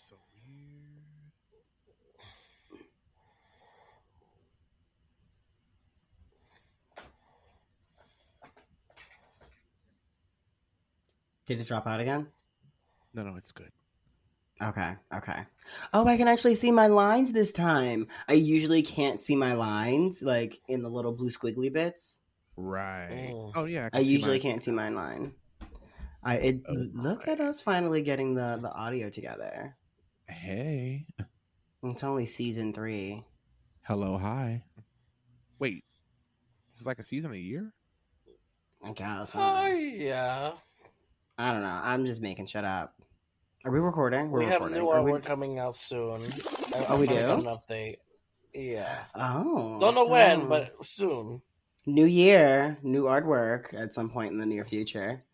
so weird. Did it drop out again? No, no, it's good. Okay, okay. Oh, I can actually see my lines this time. I usually can't see my lines, like in the little blue squiggly bits. Right. Mm. Oh yeah. I, can see usually mine. can't see my line. I it, Oh, look at us finally getting the the audio together. Hey. It's only season three. Hello. Hi. Wait. Is it like a season a year? I guess. Oh don't yeah, I don't know. I'm just making shit up. Are we recording? We're we have recording. new Are we- artwork coming out soon. I, Oh, we finally got do? an update. Yeah, Oh. don't know when, oh. but soon. new year, new artwork at some point in the near future.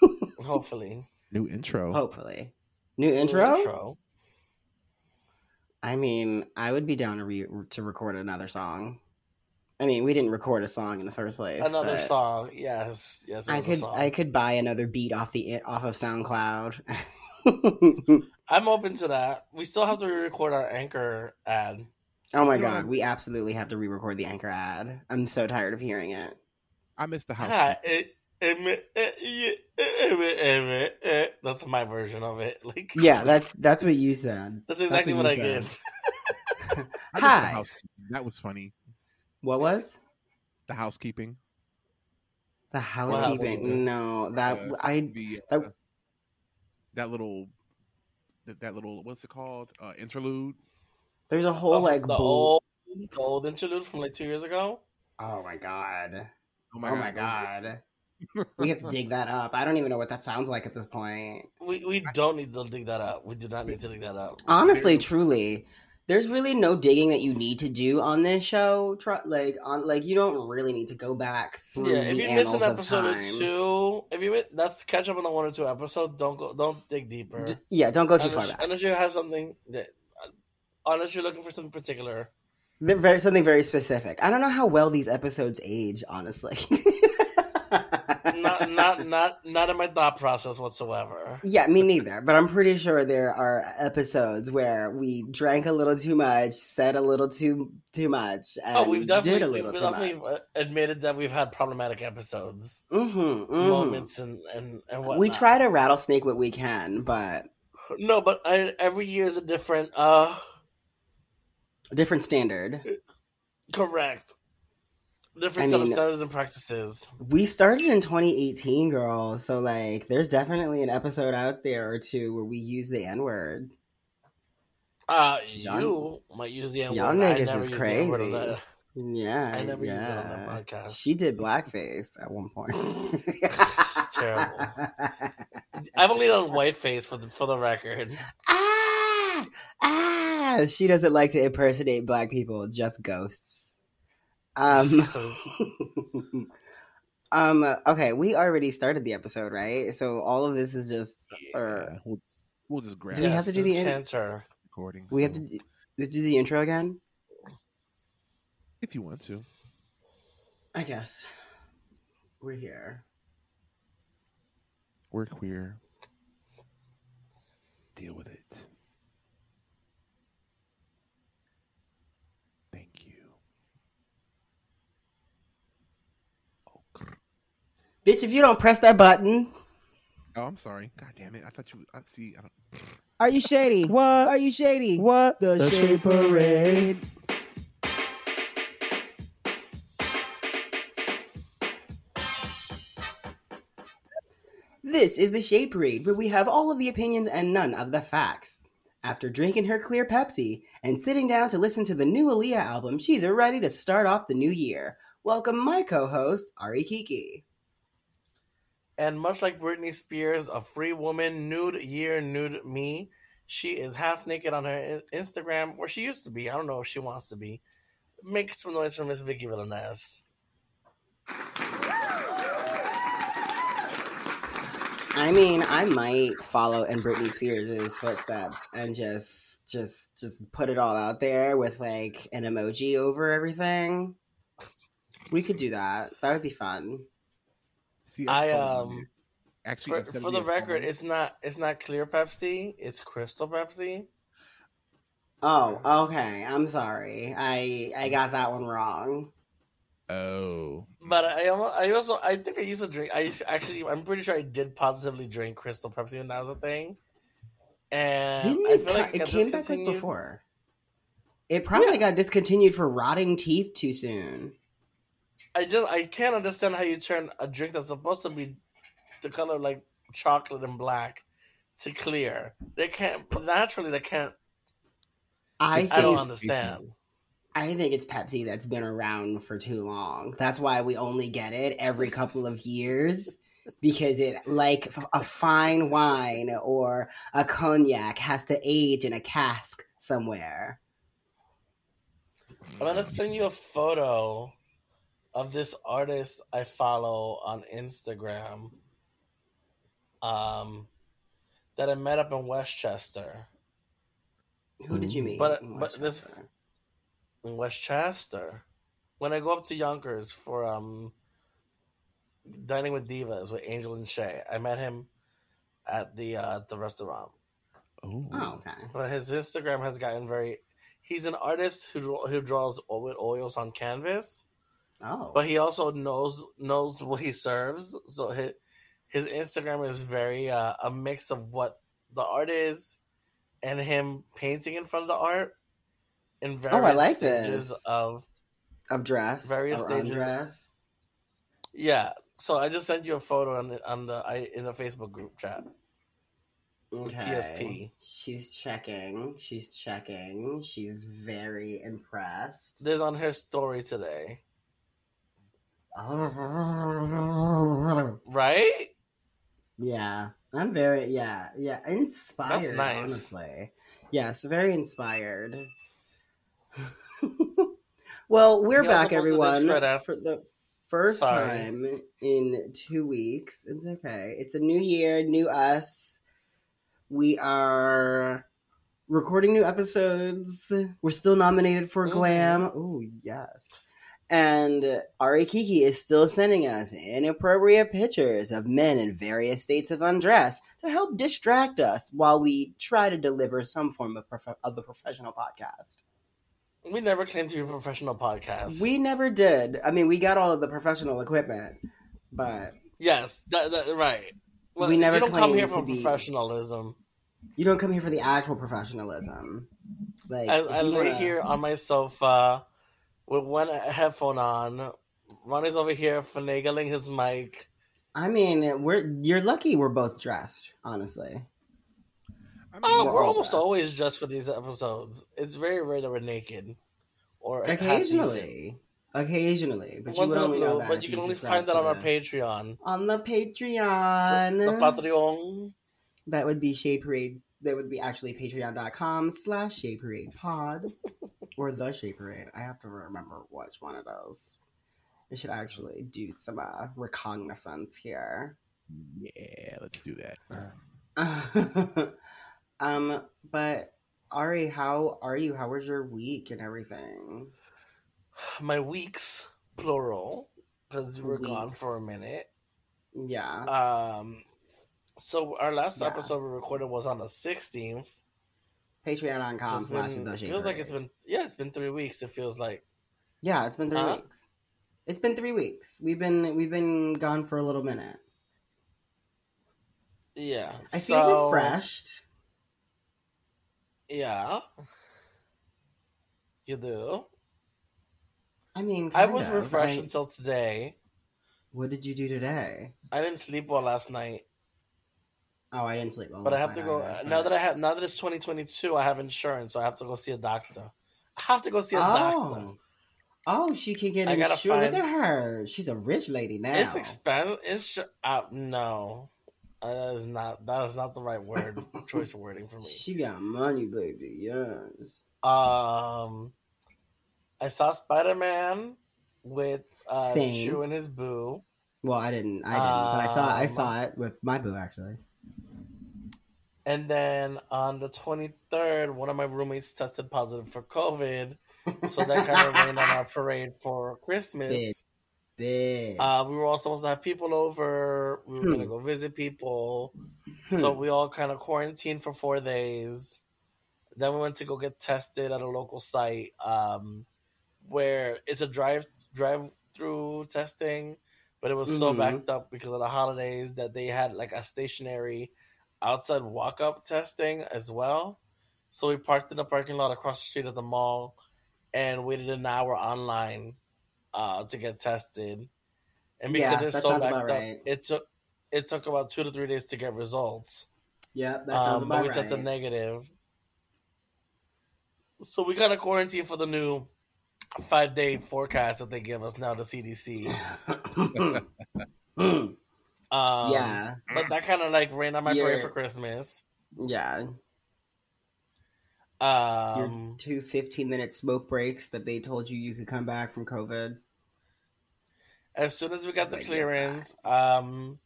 Hopefully, New intro. Hopefully. New New intro? Intro. I mean, I would be down to re- to record another song. I mean, we didn't record a song in the first place. Another song. Yes, yes. I could song. I could buy another beat off the off of SoundCloud. I'm open to that. We still have to re-record our anchor ad. oh my You know, god, we absolutely have to re-record the anchor ad. I'm so tired of hearing it. I missed the house. Ah, it- it- it- it- it- That's my version of it. Like, Yeah, that's that's what you said. that's exactly what what, I said. give. I the Hi. That was funny. What was The housekeeping. the housekeeping? housekeeping? No, that Uh, I The that- uh, that little that, that little what's it called? Uh, interlude. there's a whole Of like the bull- old, the old interlude from like two years ago. Oh my god. Oh oh my god. We have to dig that up. I don't even know what that sounds like at this point. We we don't need to dig that up. We do not need to dig that up. Honestly, truly, there's really no digging that you need to do on this show. Like on like you don't really need to go back through. Yeah, if you miss an episode or two, if you miss, that's catch up on the one or two episodes. Don't go, don't dig deeper. D- yeah, don't go too far Unless, back. unless you have something that, uh, unless you're looking for something particular. They're very something very specific. I don't know how well these episodes age, honestly. Not not not not in my thought process whatsoever. Yeah, me neither. But I'm pretty sure there are episodes where we drank a little too much, said a little too too much, and Oh, we've definitely we've definitely admitted that we've had problematic episodes, Mhm, mhm. moments, and and and whatnot. We try to rattlesnake what we can, but No, but I, every year is a different. uh a different standard. Correct. Different I set of mean- and practices. We started in 2018, girl. So like, there's definitely an episode out there or two where we use the N word. Uh, Y'all- you might use the N word. y'all. Niggas is use the N word on crazy. Yeah, I never yeah. used that on that podcast. She did blackface at one point. It's terrible. I've only done whiteface for the for the record. ah, ah. She doesn't like to impersonate black people, just ghosts. Um, um. Okay, we already started the episode, right? So all of this is just. Or Yeah, we'll, we'll just grab Do we have to do this the in- recording. we have to. do- We have to do the intro again. if you want to. I guess. We're here. We're queer. Deal with it. Thank you. Oh, grr. Bitch, if you don't press that button. Oh, I'm sorry. God damn it! I thought you. I see. I don't. Are you shady? What? Are you shady? What? The, The Shade Shade Parade. This is the Shade Parade, where we have all of the opinions and none of the facts. After drinking her clear Pepsi and sitting down to listen to the new Aaliyah album, she's ready to start off the new year. Welcome my co-host, Ari Kiki. And much like Britney Spears, a free woman, nude year, nude me, she is half naked on her Instagram, where she used to be. I don't know if she wants to be. Make some noise for Miss Viki Villanez. I mean, I might follow in Britney Spears' footsteps and just just just put it all out there with like an emoji over everything. We could do that. That would be fun. See, I, told um, actually For, for the record, it's not it's not clear Pepsi. It's Crystal Pepsi. Oh, okay. I'm sorry. I I got that one wrong. oh, But I almo- I also I think I used to drink. I used to, actually I'm pretty sure I did positively drink Crystal Pepsi when that was a thing. And Didn't I it? feel ca- like it got came back like before. It probably got discontinued for rotting teeth too soon. I just I can't understand how you turn a drink that's supposed to be the color like chocolate and black to clear. They can't naturally. They can't. I I don't understand. I think it's Pepsi that's been around for too long. That's why we only get it every couple of years because it, like a fine wine or a cognac, has to age in a cask somewhere. I'm gonna send you a photo of this artist I follow on Instagram. Um, that I met up in Westchester. Who did you meet? But- in but this- Westchester? In Westchester, when I go up to Yonkers for um, dining with divas with Angel and Shay, I met him at the uh, the restaurant. oh, Oh, okay. But his Instagram has gotten very. He's an artist who who draws with oils on canvas. Oh, but he also knows knows what he serves. So his his Instagram is very uh, a mix of what the art is and him painting in front of the art in various Oh, I like stages this. of of dress, various or stages. undress. yeah. So I just sent you a photo on the, on the I, in the Facebook group chat. Okay. TSP. She's checking. She's checking. She's very impressed. There's on her story today, right? Yeah, I'm very yeah yeah inspired. nice. Honestly, yes, very inspired. well, we're also back, everyone, right after- for the first Sorry. time in two weeks. It's okay. It's a new year, new us. We are recording new episodes. We're still nominated for Mhm. Glam. Oh yes. And Ari Kiki is still sending us inappropriate pictures of men in various states of undress to help distract us while we try to deliver some form of, prof- of a professional podcast. We never claimed to be a professional podcast. We never did. I mean, we got all of the professional equipment, but yes, that, that, right. Well, We never you don't come here for be- professionalism. you don't come here for the actual professionalism. Like, I you lay here on my sofa with one headphone on, Ronie's over here finagling his mic. I mean, we're you're lucky we're both dressed. Honestly, I mean, Oh, We're we're almost dressed. always dressed for these episodes. It's very rare that we're naked or occasionally, occasionally, but you Once would in a only know that but you can only find that on our the- Patreon. on the Patreon. The Patreon. That would be Shade Parade. That would be actually patreon.com slash Shade Parade Pod or the Parade. I have to remember which one it is. I should actually do some uh, recognizance here. yeah, let's do that. um, but Ari, how are you? How was your week and everything? My weeks, plural, because we were gone for a minute. Yeah. Um, so our last Yeah. episode we recorded was on the 16th. So Patreon.com it's slash been, it feels like it's been yeah, it's been three weeks. It feels like Yeah, it's been 3 Huh? weeks. It's been three weeks. We've been we've been gone for a little minute. yeah. I so, feel refreshed. Yeah, you do. I mean, I was of. refreshed until today. what did you do today? I didn't sleep well last night, Oh, I didn't sleep. well but I have to go now that I have now that it's 2022. I have insurance, so I have to go see a doctor. I have to go see a doctor. Oh. Oh, she can get I gotta. Look at her. She's a rich lady now. It's expensive. It's uh, no, uh, that is not that is not the right word choice of wording for me. She got money, baby. Yes. Um, I saw Spider Man with uh, Same. Chew and his boo, Well, I didn't. I didn't. but I saw. I Um, saw it with my boo actually. And then on the twenty third, one of my roommates tested positive for COVID, so that kind of rained on our parade for Christmas. Big. Uh, we were all supposed to have people over. We were Hmm. gonna go visit people. Hmm. So we all kind of quarantined for four days. Then we went to go get tested at a local site, um, where it's a drive drive through testing, but it was so Mhm. backed up because of the holidays that they had like a stationary outside walk up testing as well. So we parked in the parking lot across the street at the mall and waited an hour online uh, to get tested. And because Yeah, they're that so backed about up, right. it took it took about two to three days to get results. Yeah, that sounds Um, but about we right. tested negative. So we got a quarantine for the new five day forecast that they give us now, the CDC. Um, yeah, But that kind of like ran on my parade Yeah. for Christmas. yeah. Um, Your two 15 minute smoke breaks that they told you you could come back from COVID. as soon as we got the clearance, um,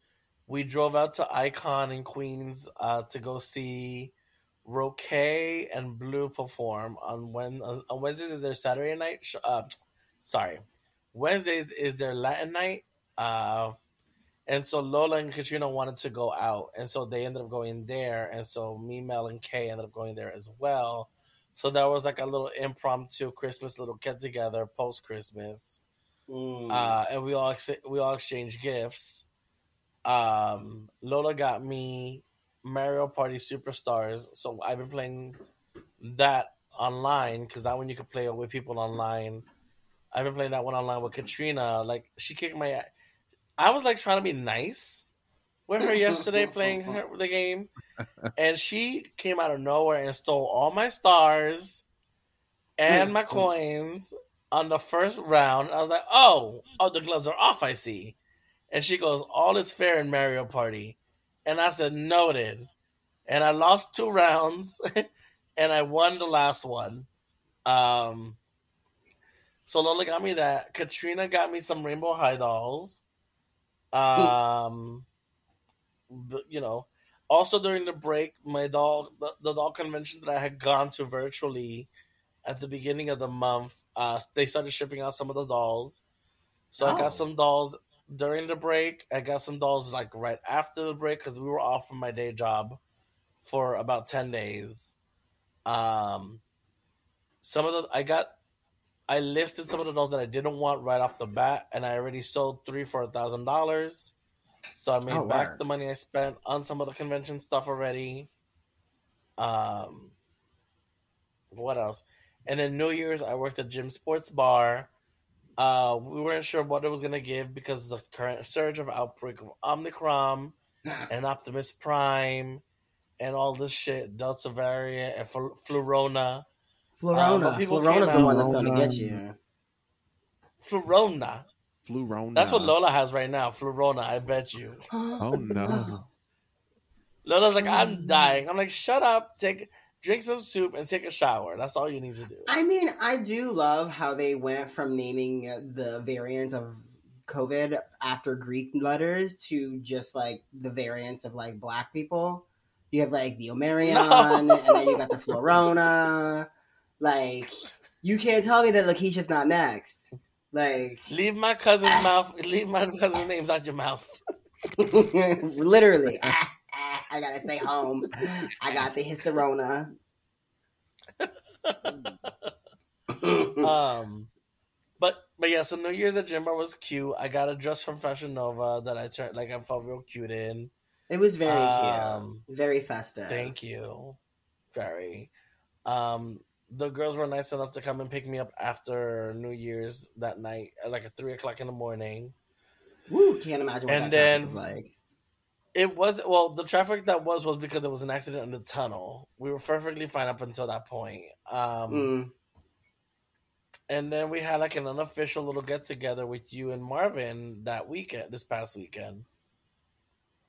we drove out to Icon in Queens uh, to go see Roque and Blue perform on when uh, on Wednesdays is their Saturday night. Sh- uh, sorry, Wednesdays is their Latin night. Uh, and so Lola and Katrina wanted to go out, and so they ended up going there. And so me, Mel, and Kay ended up going there as well. So that was like a little impromptu Christmas little get together post Christmas Mm. uh, and we all ex- we all exchanged gifts. Um, Lola got me Mario Party Superstars, so I've been playing that online because that one you could play with people online. I've been playing that one online with Katrina. Like she kicked my, a- I was like trying to be nice with her yesterday playing her, the game, and she came out of nowhere and stole all my stars and my coins on the first round. I was like, oh, oh, the gloves are off, I see. And she goes, all is fair in Mario Party. And I said, noted. And I lost two rounds and I won the last one. Um, so Lola got me that. Katrina got me some Rainbow High dolls. Um, but, you know, also during the break, my doll, the, the doll convention that I had gone to virtually, at the beginning of the month, uh, they started shipping out some of the dolls. So I Oh. got some dolls during the break. I got some dolls like right after the break because we were off from my day job for about ten days. Um, some of the I got, I listed some of the dolls that I didn't want right off the bat, and I already sold three for a thousand dollars. So I made Oh, back word. the money I spent on some of the convention stuff already. Um, what else? And then New Year's, I worked at Gym Sports Bar. Uh, we weren't sure what it was gonna give because the current surge of outbreak of Omicron and Optimus Prime and all this shit, Delta variant and Fl- Flurona. Flurona. but people Flurona's the one that's going to get you. Flurona. Flurona. That's what Lola has right now. Flurona, I bet you. Oh no. Lola's like, I'm dying. I'm like, shut up, take drink some soup and take a shower. That's all you need to do. I mean, I do love how they went from naming uh, the variants of COVID after Greek letters to just like the variants of like black people. You have like the Omarion, No. and then you got the Florona. Like, you can't tell me that Lakeisha's not next. Like, Leave my cousin's mouth. Leave my cousin's names out your mouth. literally, ah, ah, I gotta stay home. I got the Hysterona. um, but but yeah. So New Year's at Gym Bar was cute. I got a dress from Fashion Nova that I turned like I felt real cute in. It was very Um, cute, very festive. Thank you, very. Um, the girls were nice enough to come and pick me up after New Year's that night at like at three o'clock in the morning. Woo, can't imagine what And that then- was like. It was well, the traffic that was was because it was an accident in the tunnel. We were perfectly fine up until that point. Um, Mm. and then we had like an unofficial little get together with you and Marvin that weekend, this past weekend,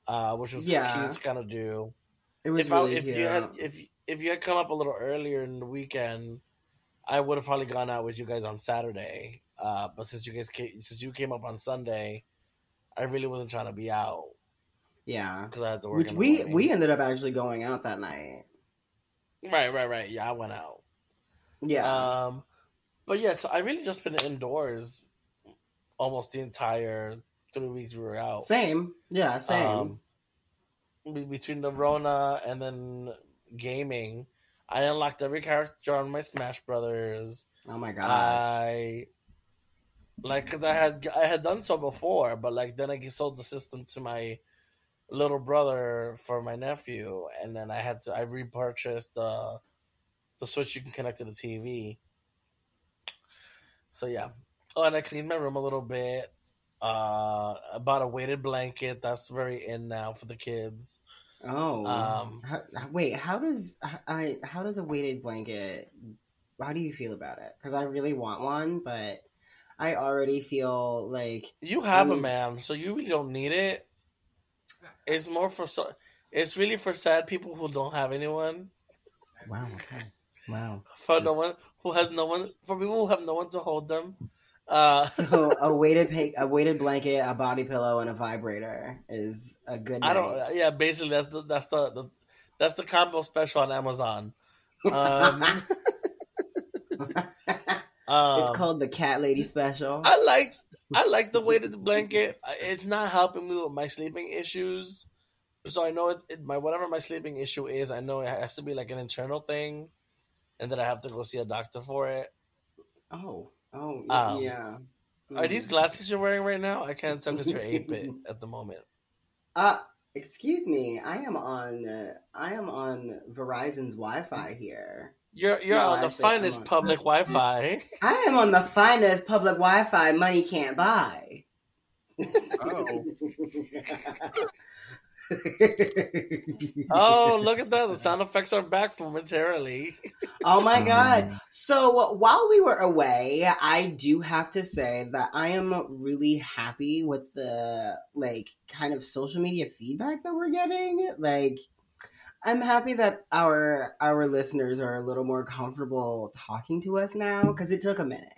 uh, which was Yeah. cute to kind of do. It was If really I, if you had if if you had come up a little earlier in the weekend, I would have probably gone out with you guys on Saturday. Uh, but since you guys came, since you came up on Sunday, I really wasn't trying to be out yeah. because I had to work. Which we morning. we ended up actually going out that night. right, right, right. Yeah, I went out. Yeah. Um, but yeah, so I really just been indoors almost the entire three weeks we were out. Same. Yeah, same. Um, between the Rona and then gaming, I unlocked every character on my Smash Brothers. oh my god! I like because I had I had done so before, but like then I sold the system to my little brother for my nephew, and then I had to I repurchased the the Switch you can connect to the TV. So yeah, oh, and I cleaned my room a little bit. Uh, I bought a weighted blanket that's very in now for the kids. Oh. um, how, wait, how does I how does a weighted blanket how do you feel about it? Cuz I really want one, but I already feel like You have a Um, man, so you really don't need it. It's more for so. It's really for sad people who don't have anyone. wow. Okay. Wow. For no one who has no one. For people who have no one to hold them. Uh, So a weighted a weighted blanket, a body pillow, and a vibrator is a good. I don't. Yeah, basically that's the that's the, the that's the combo special on Amazon. Um, um, it's called the cat lady special. I like I like the weighted blanket. It's not helping me with my sleeping issues. So I know it, it my whatever my sleeping issue is, I know it has to be like an internal thing, and then I have to go see a doctor for it. oh, oh, Um, yeah. Are these Mm. glasses you're wearing right now? I can't tell because you're eight bit at the moment. Uh, excuse me. I am on. Uh, I am on Verizon's Wi-Fi here. You're you're No, on the actually, finest on- public Wi-Fi. I am on the finest public Wi-Fi money can't buy. Oh. Oh, look at that! The sound effects are back momentarily. oh my god. Mm. So while we were away, I do have to say that I am really happy with the like kind of social media feedback that we're getting. Like I'm happy that our our listeners are a little more comfortable talking to us now cuz it took a minute.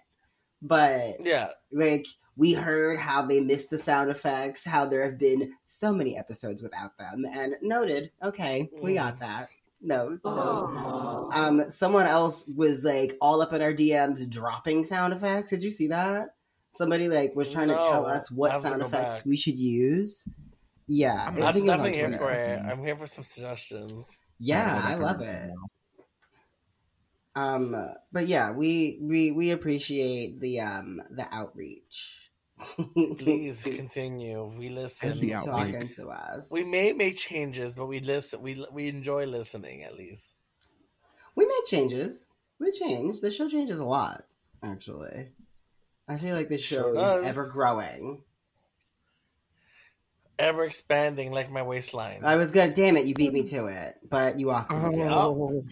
But Yeah, like we heard how they missed the sound effects, how there have been so many episodes without them, and noted. Okay, we got that. No, no. Um, someone else was like all up in our DMs dropping sound effects. Did you see that? Somebody like was trying to tell us what sound effects back. we should use. Yeah, I'm I I'm think it was on definitely here for it. I'm here for some suggestions. Yeah, I love it. Um, but yeah, we we we appreciate the um the outreach. Please continue. We listen. talking to us. We may make changes, but we listen. We we enjoy listening at least. We make changes. We change. The show changes a lot, actually. I feel like the show Sure is ever growing. Ever expanding like my waistline. I was gonna, damn it, you beat me to it, but you often do. Oh.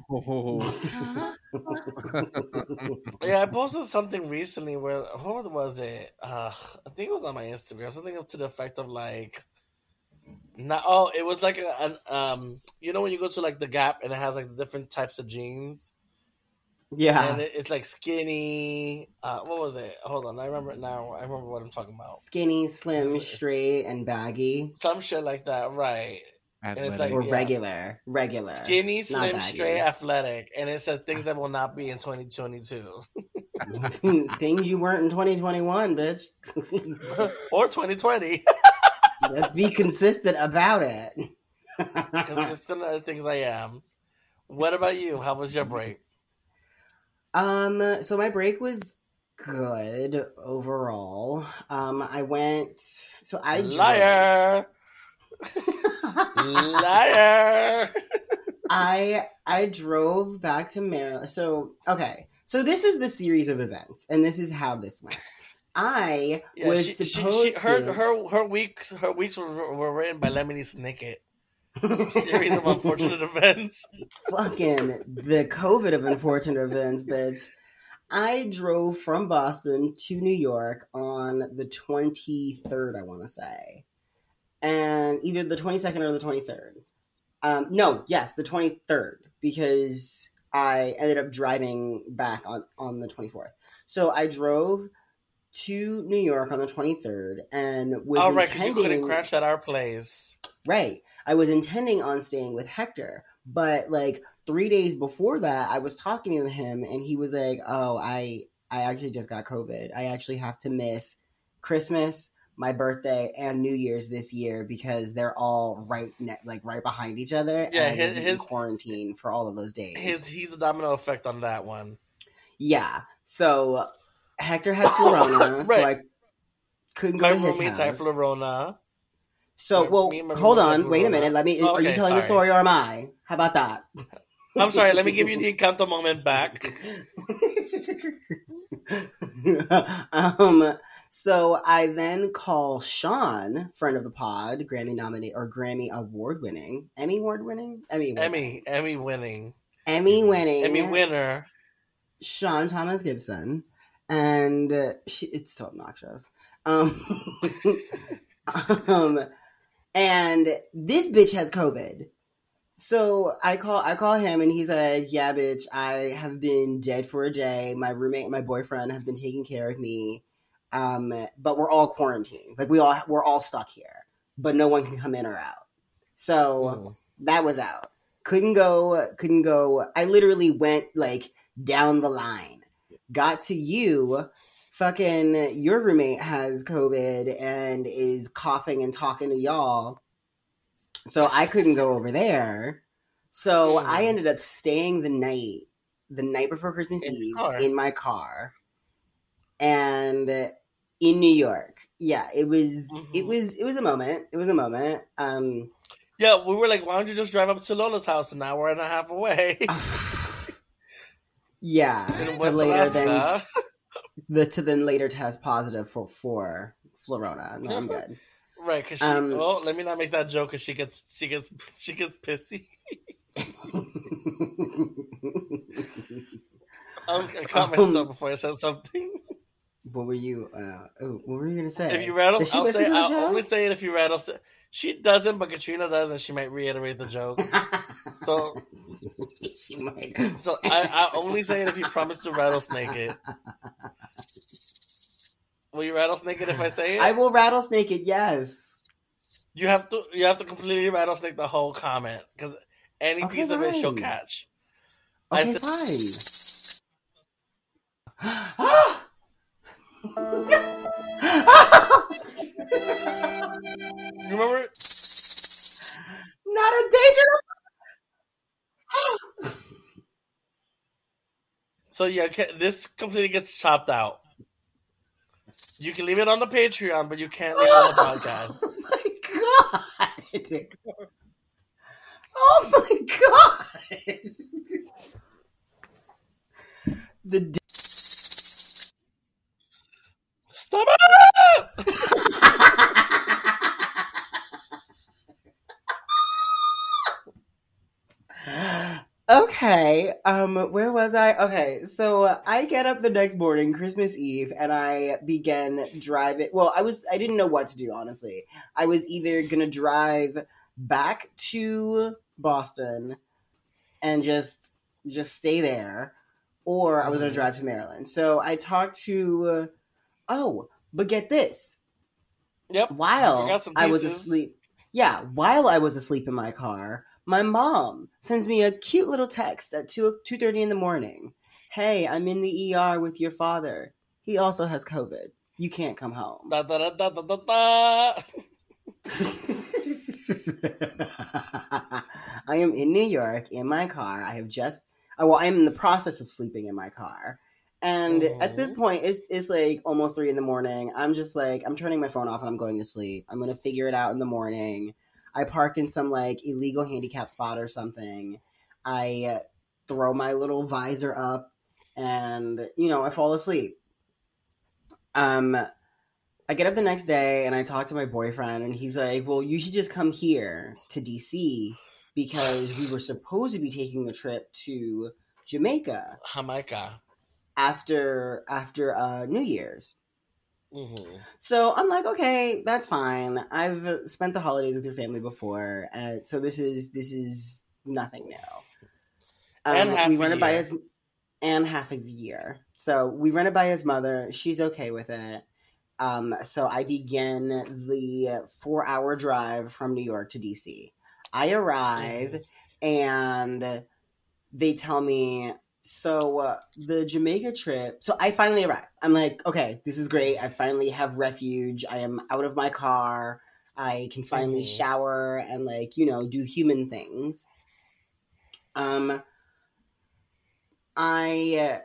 yeah, I posted something recently where what was it? Uh, I think it was on my Instagram. Something to the effect of like, not oh, it was like a, an um, you know when you go to like the Gap and it has like different types of jeans yeah, and it's like skinny. Uh, what was it? Hold on, I remember it now. I remember what I'm talking about. skinny, slim, It's- it's- straight, and baggy, Some shit like that, right? And it's like- or yeah. regular, regular. Skinny, slim, straight, athletic, and it says things that will not be in 2022 Things you weren't in 2021, bitch. or 2020. Let's be consistent about it. Consistent are things I am. What about you? How was your break? Um, so my break was good overall. Um, I went. So I Liar, liar. I I drove back to Maryland. So okay, so this is the series of events, and this is how this went. I Yeah, was she, she, supposed she, her, to. her, her weeks, her weeks were, were written by Lemony Snicket. A series of unfortunate events. fucking the COVID of unfortunate events, bitch. I drove from Boston to New York on the 23rd, I want to say. And either the 22nd or the 23rd. Um, no, yes, the 23rd, because I ended up driving back on, on the 24th. So I drove to New York on the 23rd and was All right, because you couldn't crash at our place. Right. I was intending on staying with Hector, but like three days before that, I was talking to him, and he was like, "Oh, I I actually just got COVID. I actually have to miss Christmas, my birthday, and New Year's this year because they're all right ne- like right behind each other. Yeah, and his- his- quarantine for all of those days. His he's a domino effect on that one. yeah. So Hector had Flurona, so Right. I couldn't My go to his roommates had house. Flurona. So, My- well, me hold on, wait a Flurona. minute. Let me. Oh, are you okay, telling the sorry. story or am I? How about that? I'm sorry. let me give you the Encanto moment back. um. So I then call Sean, friend of the pod, Grammy nominee or Grammy award winning, Emmy award winning, Emmy, Emmy, Emmy winning, Emmy winning, Emmy winner. Sean Thomas Gibson, and uh, she, it's so obnoxious. Um, um, and this bitch has COVID. So I call I call him and he's like, "Yeah, bitch, I have been dead for a day. My roommate, and my boyfriend have been taking care of me, um, but we're all quarantined. Like we all we're all stuck here, but no one can come in or out. So." Mm. that was out. Couldn't go, couldn't go. I literally went like down the line. Got to you, fucking your roommate has COVID and is coughing and talking to y'all. So I couldn't go over there. So Mm. I ended up staying the night, the night before Christmas In Eve, in my car. And in New York. Yeah, it was it Mhm. was it was a moment. It was a moment. Um Yeah, we were like, why don't you just drive up to Lola's house an hour and a half away yeah, in West later Alaska? then the to then later test positive for for Flurona. No, I'm good. Right, because she. Um, oh, let me not make that joke. Because she gets, she gets, she gets pissy. I, was, I caught Um, myself before I said something. What were you? Uh, oh, what were you gonna say? If you rattle, I'll say. I'll show? only say it if you rattle. She doesn't, but Katrina does, and she might reiterate the joke. So, she might. so I, I only say it if you promise to rattlesnake it. Will you rattlesnake it if I say it? I will rattlesnake it. Yes. You have to you have to completely rattlesnake the whole comment because any Okay, piece of it she'll fine. catch. I Okay, said, fine. you remember? it? Not a danger. So yeah, this completely gets chopped out. You can leave it on the Patreon, but you can't leave it on the podcast. Oh my god! Oh my god! the Stop it! okay, um, where was I? Okay, so I get up the next morning, Christmas Eve, and I begin driving. Well, I was I didn't know what to do honestly. I was either gonna drive back to Boston and just just stay there, or I was gonna Mhm. drive to Maryland. So I talked to. Oh, but get this. Yep. while some I was asleep. Yeah, while I was asleep in my car, my mom sends me a cute little text at two two thirty in the morning. Hey, I'm in the ER with your father. He also has COVID. You can't come home. Da, da, da, da, da, da. I am in New York in my car. I have just, oh, well, I'm in the process of sleeping in my car. And at this point, it's, it's like almost three in the morning. I'm just like, I'm turning my phone off and I'm going to sleep. I'm going to figure it out in the morning. I park in some like illegal handicap spot or something. I throw my little visor up and, you know, I fall asleep. Um, I get up the next day and I talk to my boyfriend, and he's like, "Well, you should just come here to DC because we were supposed to be taking a trip to Jamaica Jamaica. After after uh, New Year's." hmm So I'm like, "Okay, that's fine. I've spent the holidays with your family before, uh, so this is this is nothing new." Um, And half we a run it by year. his and half a year. So we run it by his mother. She's okay with it. Um, so I begin the four hour drive from New York to DC. I arrive and they tell me, so uh, the Jamaica trip. So I finally arrived. I'm like, okay, this is great. I finally have refuge. I am out of my car. I can finally Mhm. shower and like you know do human things. Um, I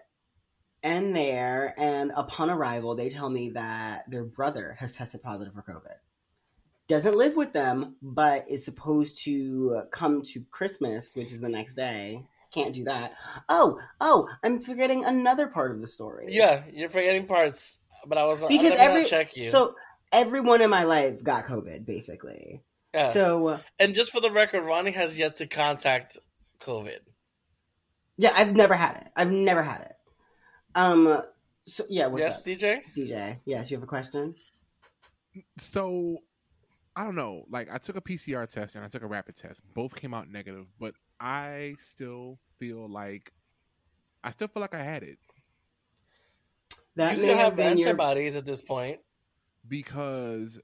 end there, and upon arrival, they tell me that their brother has tested positive for COVID. Doesn't live with them, but is supposed to come to Christmas, which is the next day. Can't do that. Oh, oh, I'm forgetting another part of the story. Yeah, you're forgetting parts, but I was like, because let me every check you. so everyone in my life got COVID, basically. yeah. So uh, and just for the record, Ronie has yet to contact COVID. yeah, I've never had it. I've never had it. Um. So yeah, what's yes, up, DJ. DJ? Yes, you have a question. So I don't know. Like I took a PCR test and I took a rapid test. Both came out negative, but I still feel like I still feel like I had it That you may could have have been your antibodies at this point. because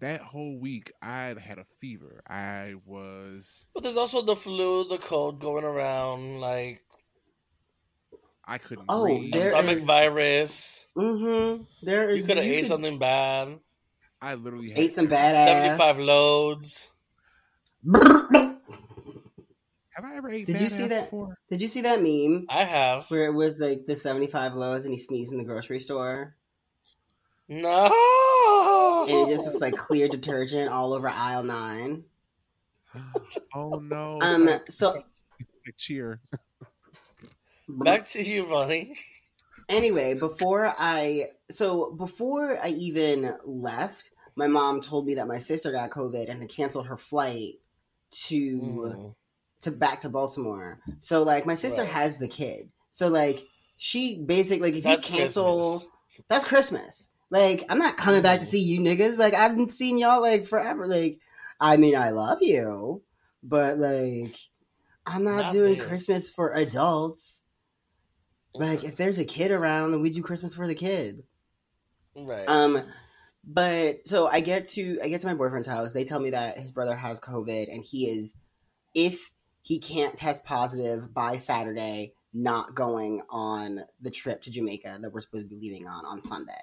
that whole week I had a fever. I was But there's also the flu, the cold going around, like I couldn't Oh, breathe. a There stomach is- virus. Mm-hmm. There is. You could have ate could- something bad. I literally had Ate some bad 75 loads. Have I ever ate Did you see that? before? Did you see that meme I have. where it was like the seventy-five lows, and he sneezed in the grocery store No. and it just looks like clear detergent all over aisle nine. Oh no! Um, so- like cheer. Back to you, Ronie. anyway, before I so before I even left, my mom told me that my sister got COVID and had canceled her flight to Mm. To back to Baltimore. So like my sister Right. has the kid. So like she basically like if That's you cancel Christmas. that's Christmas. Like I'm not coming back to Mm. see you niggas. Like I haven't seen y'all like forever. Like I mean I love you, but like I'm not, Not doing this. Christmas for adults. Like if there's a kid around, then we do Christmas for the kid. Right. Um, but so I get to I get to my boyfriend's house. They tell me that his brother has COVID, and he is, if he can't test positive by Saturday, not going on the trip to Jamaica that we're supposed to be leaving on on Sunday.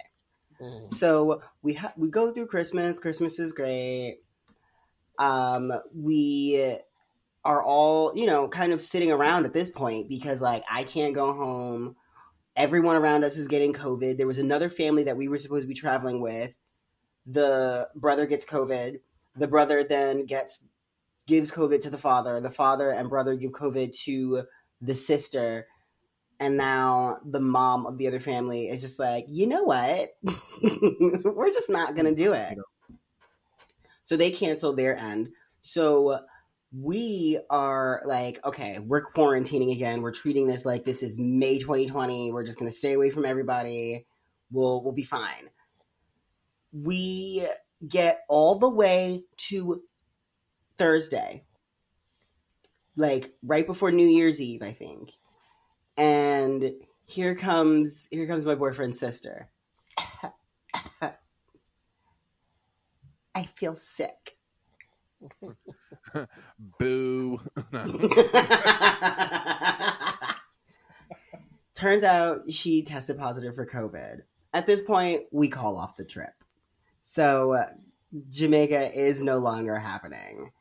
Mm. So we ha- we go through Christmas. Christmas is great. Um, we are all you know kind of sitting around at this point because like I can't go home. Everyone around us is getting COVID. There was another family that we were supposed to be traveling with. The brother gets COVID. The brother then gets gives COVID to the father. The father and brother give COVID to the sister. And now the mom of the other family is just like, you know what? We're just not going to do it. So they cancel their end. So we are like, okay, we're quarantining again. We're treating this like this is May 2020. We're just going to stay away from everybody. We'll we'll be fine. We get all the way to Thursday. Like right before New Year's Eve, I think. And here comes here comes my boyfriend's sister. I feel sick. Boo. Turns out she tested positive for COVID. At this point, we call off the trip. So uh, Jamaica is no longer happening.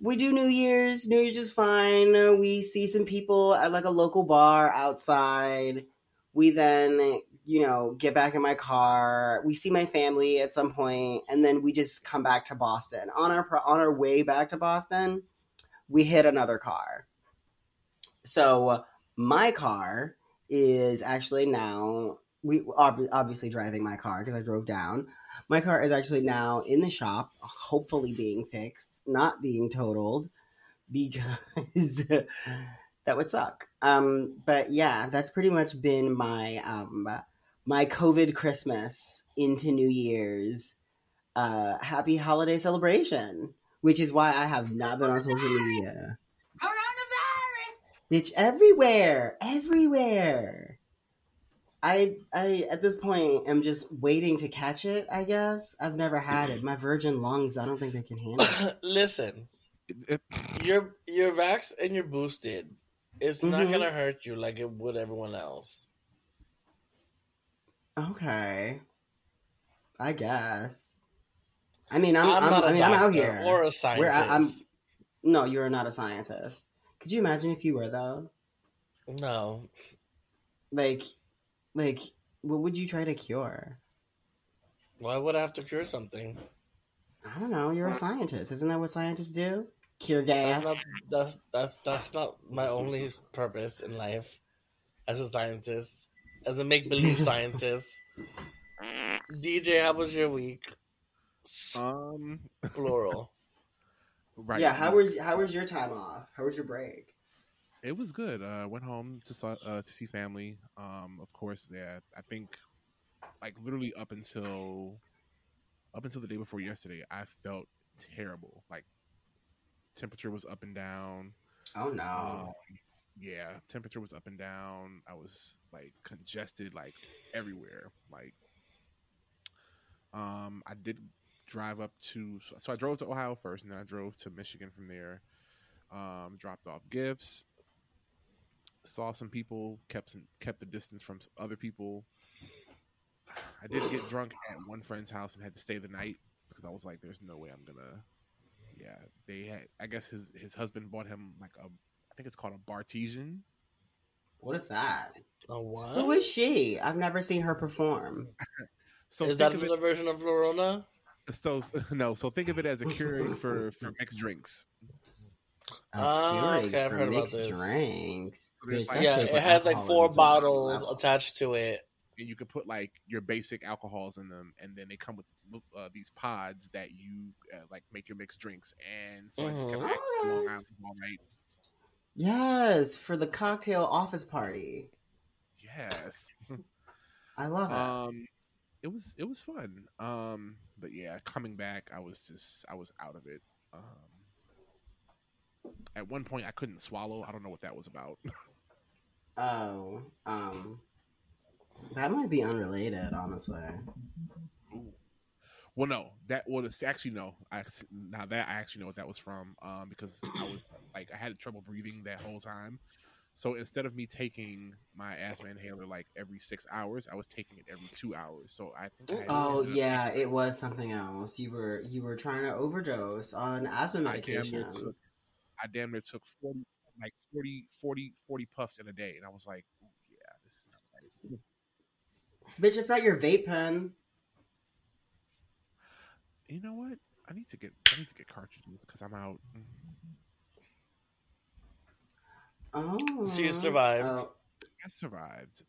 We do New Year's. New Year's is fine. We see some people at like a local bar outside. We then, you know, get back in my car. We see my family at some point, and then we just come back to Boston. On our on our way back to Boston, we hit another car. So my car is actually now we obviously driving my car because I drove down. My car is actually now in the shop, hopefully being fixed, not being totaled, because that would suck. Um, but yeah, that's pretty much been my um my COVID Christmas into New Year's. Uh, happy holiday celebration, which is why I have not been on social media. Coronavirus! It's everywhere, everywhere. I I at this point am just waiting to catch it. I guess I've never had it. My virgin lungs, I don't think they can handle it. Listen, It- it- you're you're vaxxed and you're boosted. It's not Mhm. gonna hurt you like it would everyone else. Okay. I guess. I mean, I'm, I'm, I'm, not a I mean, I'm out here. or a Where scientist. I- I'm- No, you're not a scientist. Could you imagine if you were though? No, Like, like, what would you try to cure? why would I have to cure something? I don't know. You're a scientist, isn't that what scientists do? Cure gas. That's not that's that's that's not my only purpose in life as a scientist, as a make believe scientist. DJ, how was your week? Um, Plural. right. Yeah. How was how was your time off? How was your break? It was good. Uh, went home to saw, uh, to see family. Um, of course, yeah. I think, like literally up until, up until the day before yesterday, I felt terrible. Like, temperature was up and down. Oh no. Um, yeah, temperature was up and down. I was like congested, like everywhere. Like, um, I did drive up to. So I drove to Ohio first, and then I drove to Michigan from there. Um, dropped off gifts. Saw some people. Kept some kept the distance from other people. I did get drunk at one friend's house and had to stay the night because I was like, "There's no way I'm gonna." Yeah, they had. I guess his his husband bought him like a I think it's called a Bartesian. what is that? A Who Who is she? I've never seen her perform. So Is think that of another version of Flurona? so no, so think of it as a Keurig for for mixed drinks. A Ah, okay, I've heard about this. drinks. Like- Yeah, it has like four bottles level. attached to it. And you can put like your basic alcohols in them, and then they come with uh, these pods that you uh, like make your mixed drinks. And so I just kept drinking Long Island all night. Yes, for the cocktail office party. Yes. I love it. Um, it was it was fun. Um, but yeah, coming back, I was just I was out of it. Um, at one point, I couldn't swallow. I don't know what that was about. oh, um, that might be unrelated, honestly. Ooh. Well, no, that well, it's actually no. I now that I actually know what that was from. Um, because I was like I had trouble breathing that whole time. So instead of me taking my asthma inhaler like every six hours, I was taking it every two hours. So I think. I Oh yeah, it was something else. You were you were trying to overdose on asthma I medication. took. I damn near took forty, like 40, 40, 40 puffs in a day, and I was like, yeah, this is not right. Bitch, it's not your vape pen. You know what? I need to get I need to get cartridges because I'm out. Oh, So you survived. Oh, I survived.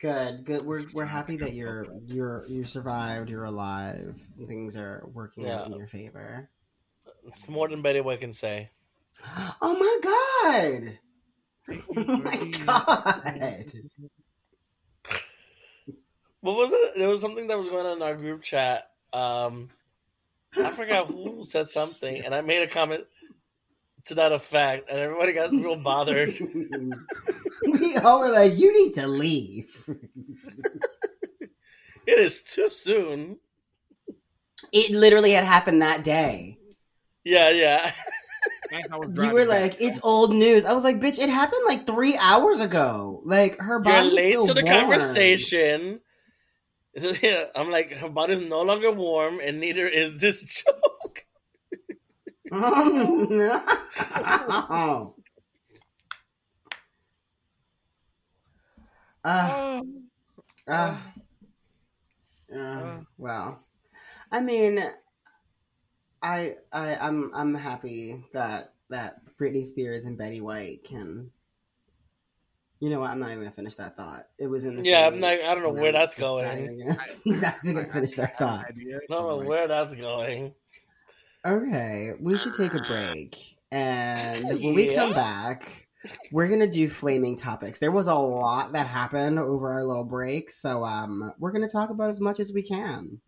good, good. We're we're happy that you're you're you survived. You're alive. Things are working out in your favor. It's more than Betty White can say. Oh my god! Oh my god! What was it? There was something that was going on in our group chat. Um, I forgot who said something, and I made a comment to that effect, and everybody got real bothered. we all were like, "You need to leave." It is too soon. It literally had happened that day. Yeah, yeah. Like I was You driving were back. like, "It's old news." I was like, "Bitch, it happened like three hours ago. Like her You're body's late to the warm." conversation. I'm like, her body's no longer warm, and neither is this joke. Oh, no. Uh, Oh, uh, uh, well, I mean, I, I, I'm, I'm happy that that Britney Spears and Betty White can. You know what? I'm not even gonna finish that thought. It was in the Yeah, I'm not. I don't know where that's going. Not even gonna, not even gonna finish that I thought. I don't know so, where that's going. Okay, we should take a break. And when we come back, we're gonna do flaming topics. There was a lot that happened over our little break, so um, we're gonna talk about as much as we can.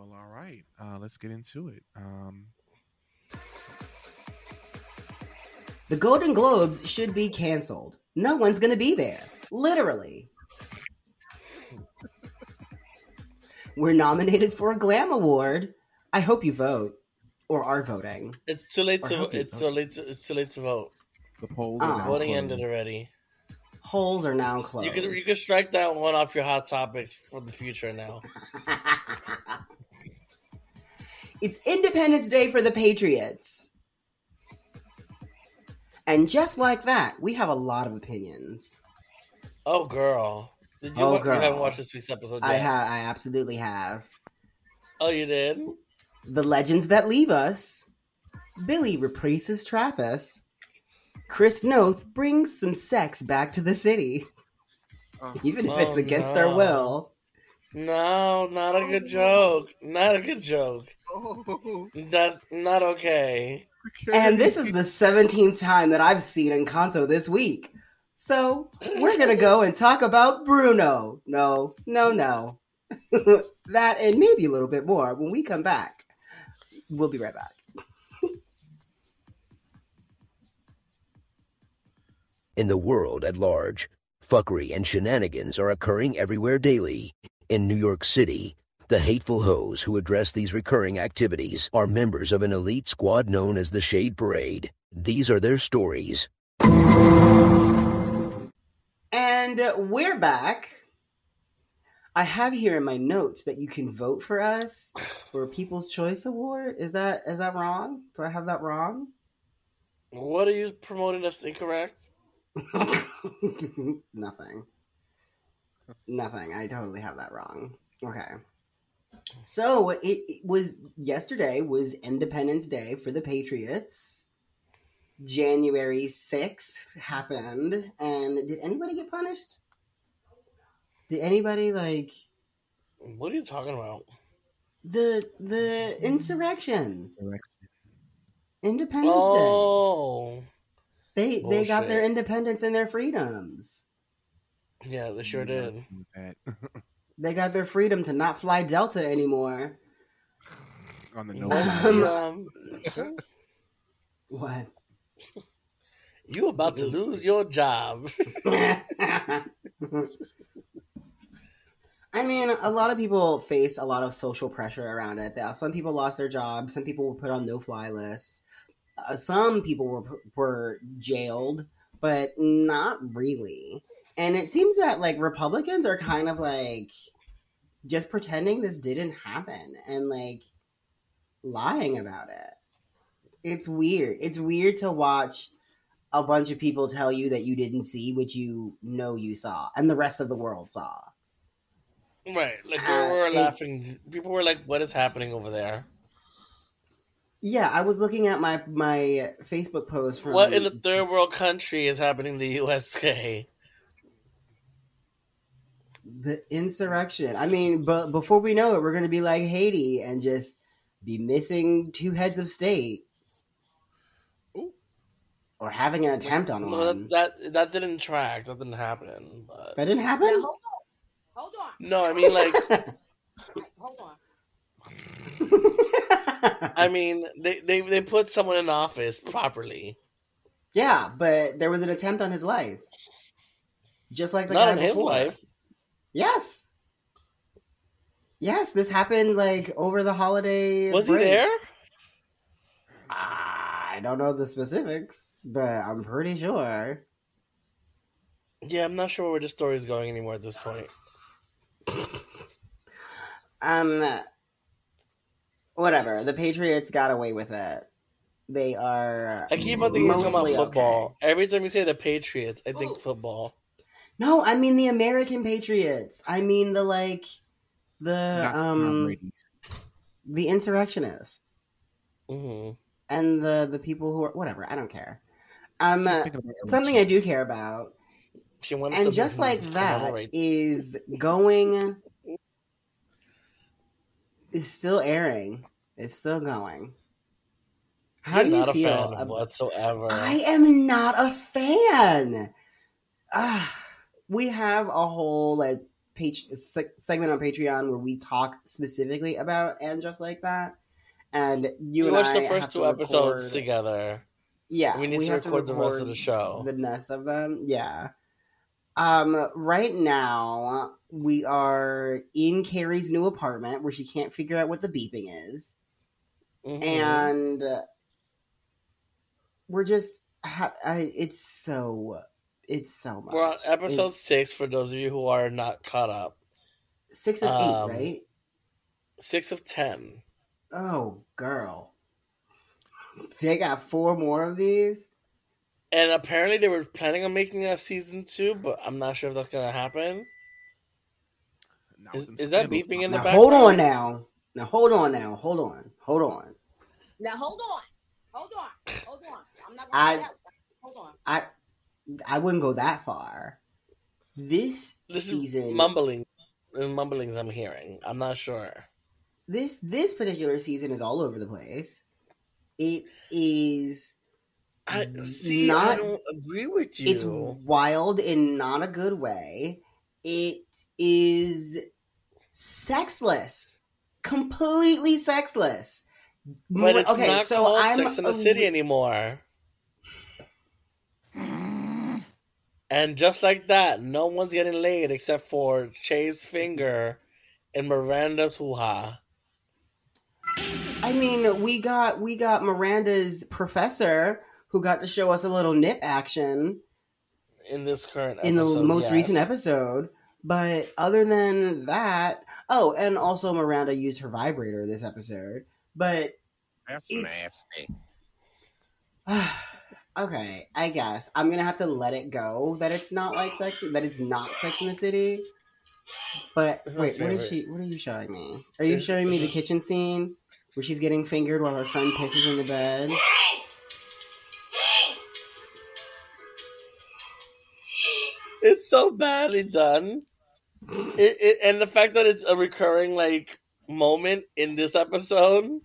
Well, all right. Uh, let's get into it. Um, The Golden Globes should be canceled. No one's gonna be there. Literally. We're nominated for a Glam Award. I hope you vote. or are voting. It's too late Or to. It's vote. too late. To, it's too late to vote. The polls are now Voting closed. ended already. Polls are now closed. You can you can strike that one off your hot topics for the future now. it's Independence Day for the Patriots. And just like that, we have a lot of opinions. Oh girl, did you? Oh, wa- You haven't watched this week's episode yet. I have I absolutely have. Oh, you did. The Legends That Leave Us. Billie reprises Travis. Chris Noth brings some sex back to the city, Oh, even if Oh, it's against their will. No, not a good oh, joke. Not a good joke. Oh, That's not okay. And this is the 17th time that I've seen Encanto this week. So we're going to go and talk about Bruno. No, no, no. that and maybe a little bit more when we come back. We'll be right back. In the world at large, fuckery and shenanigans are occurring everywhere daily. In New York City, the hateful hoes who address these recurring activities are members of an elite squad known as the Shade Parade. These are their stories. And we're back. I have here in my notes that you can vote for us for a People's Choice Award. Is that is that wrong? Do I have that wrong? What are you promoting that's incorrect? Nothing. Nothing. I totally have that wrong. Okay. So it, it was yesterday was Independence Day for the Patriots. January 6th happened and did anybody get punished? Did anybody like What are you talking about? the the insurrection? Independence Day. Oh, Day. They they got their independence and their freedoms. yeah, they sure did. That. They got their freedom to not fly Delta anymore. On the no What's fly. the, um, What? you about to lose your job? I mean, a lot of people face a lot of social pressure around it. That Some people lost their jobs. Some people were put on no-fly lists. Uh, some people were were jailed, but not really. And it seems that like Republicans are kind of like just pretending this didn't happen and like lying about it. It's weird. It's weird to watch a bunch of people tell you that you didn't see what you know you saw and the rest of the world saw. Right, like we Uh, were it's- laughing. People were like, "What is happening over there? Yeah, I was looking at my my Facebook post from What in a third world country is happening to the USK?" The insurrection. I mean, but before we know it, we're going to be like Haiti and just be missing two heads of state, Ooh. or having an attempt on No, one. that, that that didn't track. That didn't happen. But That didn't happen. Now, hold on. Hold on. no, I mean, like, Right, hold on. I mean, they, they they put someone in office properly. yeah, but there was an attempt on his life, just like the Not guy in his before. life. Yes. Yes, this happened like over the holiday. Was he there? I don't know the specifics, but I'm pretty sure. Yeah, I'm not sure where the story is going anymore at this point. Um, whatever. The Patriots got away with it. They are. I keep on thinking you're talking about football. okay. Every time you say the Patriots, I think football. No, I mean the American Patriots. I mean the like the Not um Brady's. the insurrectionists hmm and the the people who are whatever. I don't care. Um, Keep thinking about something I do care about, She wants and just like that commemorate. is going is still airing. It's still going. How You're do you not a fan ab- whatsoever. I am not a fan. Ah, we have a whole like page segment on Patreon where we talk specifically about and just like that. And you we and watched the first two to episodes together. Yeah, We need to have record the rest of the show. The rest of them, yeah. Um, right now we are in Carrie's new apartment where she can't figure out what the beeping is. Mhm. and we're just ha- I, it's so it's so much. we're on episode It's six for those of you who are not caught up. six of um, eight, right? Six of ten. Oh, girl, they got four more of these. And apparently they were planning on making a season two, but I'm not sure if that's gonna happen. Now Is, is that beeping in the Now background? hold on now. Now hold on now. Hold on. Hold on. Now hold on. Hold on. Hold on. I'm not gonna hold on. I I wouldn't go that far. This, This season mumbling. Mumblings I'm hearing. I'm not sure. this this particular season is all over the place. It is I see. I don't agree with you. it's wild in not a good way. It is sexless. Completely sexless. But it's okay, not so called I'm Sex in the a City anymore. And just like that, no one's getting laid except for Che's Finger and Miranda's hoo ha. I mean, we got we got Miranda's professor who got to show us a little nip action in this current in the most yes. recent episode. But other than that, oh, and also Miranda used her vibrator this episode. But That's It's- nasty. okay, I guess I'm gonna have to let it go that it's not like sex that it's not Sex in the City. But wait, what is she? What are you showing me? Are you It's- showing me the kitchen scene where she's getting fingered while her friend pisses in the bed? It's so badly done. It, it, and the fact that it's a recurring like moment in this episode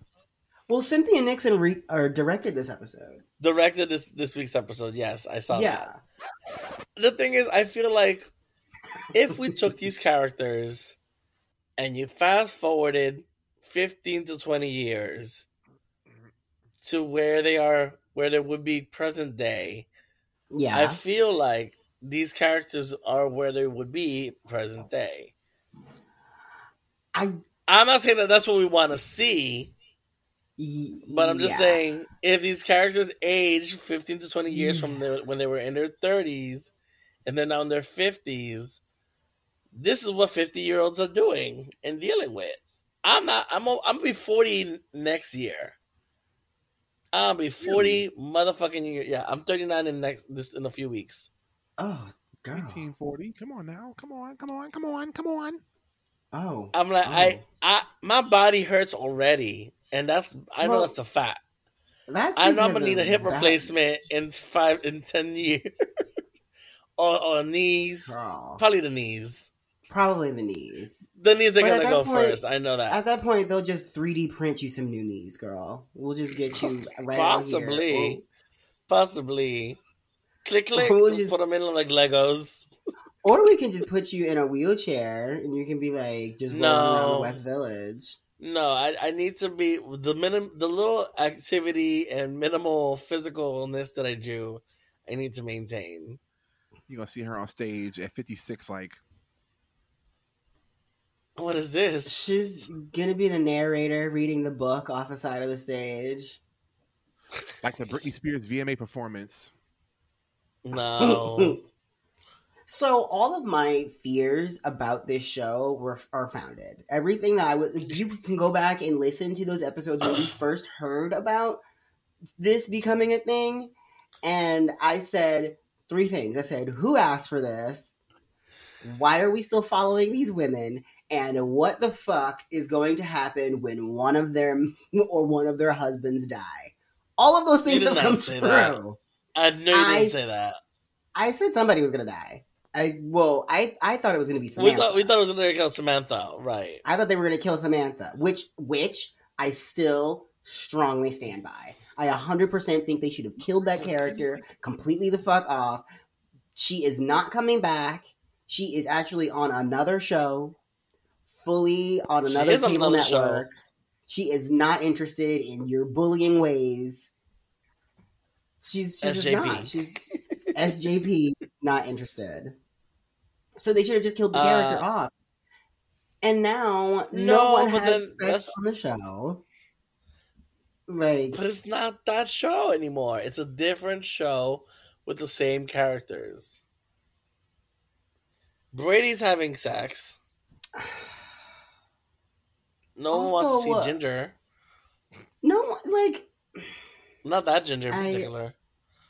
Well, Cynthia Nixon re- or directed this episode. directed this this week's episode. Yes, I saw yeah, that. The thing is, I feel like if we took these characters and you fast forwarded 15 to 20 years to where they are, where they would be present day, yeah. I feel like these characters are where they would be present day. I, I'm not saying that that's what we want to see, but I'm just yeah. saying if these characters age 15 to 20 years from the, when they were in their 30s and they're now in their 50s, this is what 50 year olds are doing and dealing with. I'm not. I'm. I'm gonna be 40 next year. I'll be 40 motherfucking year. Yeah, I'm 39 in next this in a few weeks. Oh, girl. 1840. Come on now. Come on. Come on. Come on. Come on. Oh, I'm like Oh. I. I my body hurts already, and that's I know that's the fact. that's. I know I'm gonna need a hip that. replacement in five in ten years. or, or knees, Girl. probably the knees. Probably the knees. The knees are But gonna go point- first. I know that. At that point, they'll just 3D print you some new knees, girl. We'll just get you right Possibly, possibly. Click, click. We'll just put them in like Legos. Or, we can just put you in a wheelchair and you can be like just rolling around the West Village. No, I, I need to be the minim, the little activity and minimal physicalness that I do. I need to maintain. You're going to see her on stage at 56, like, What is this? She's gonna be the narrator reading the book off the side of the stage. like the Britney Spears VMA performance. no. So all of my fears about this show were are founded. Everything that I was, you can go back and listen to those episodes when we first heard about this becoming a thing, and I said three things. I said, "Who asked for this? Why are we still following these women? And what the fuck is going to happen when one of them or one of their husbands die?" All of those things have come true. that. I knew you I- didn't say that. I said somebody was gonna die. I well, I I thought it was gonna be We Samantha. thought we thought it was gonna kill Samantha, right? I thought they were gonna kill Samantha, which which I still strongly stand by. I 100% think they should have killed that character completely the fuck off. She is not coming back. She is actually on another show, fully on She another on cable another show. network. She is not interested in your bullying ways. She's, she's SJP. not. She's SJP not interested. So they should have just killed the Uh, character off. And now no, No, one but has then sex on the show. Like, But it's not that show anymore. It's a different show with the same characters. Brady's having sex. No one wants to see Ginger. no, like, Not that Ginger in I- particular.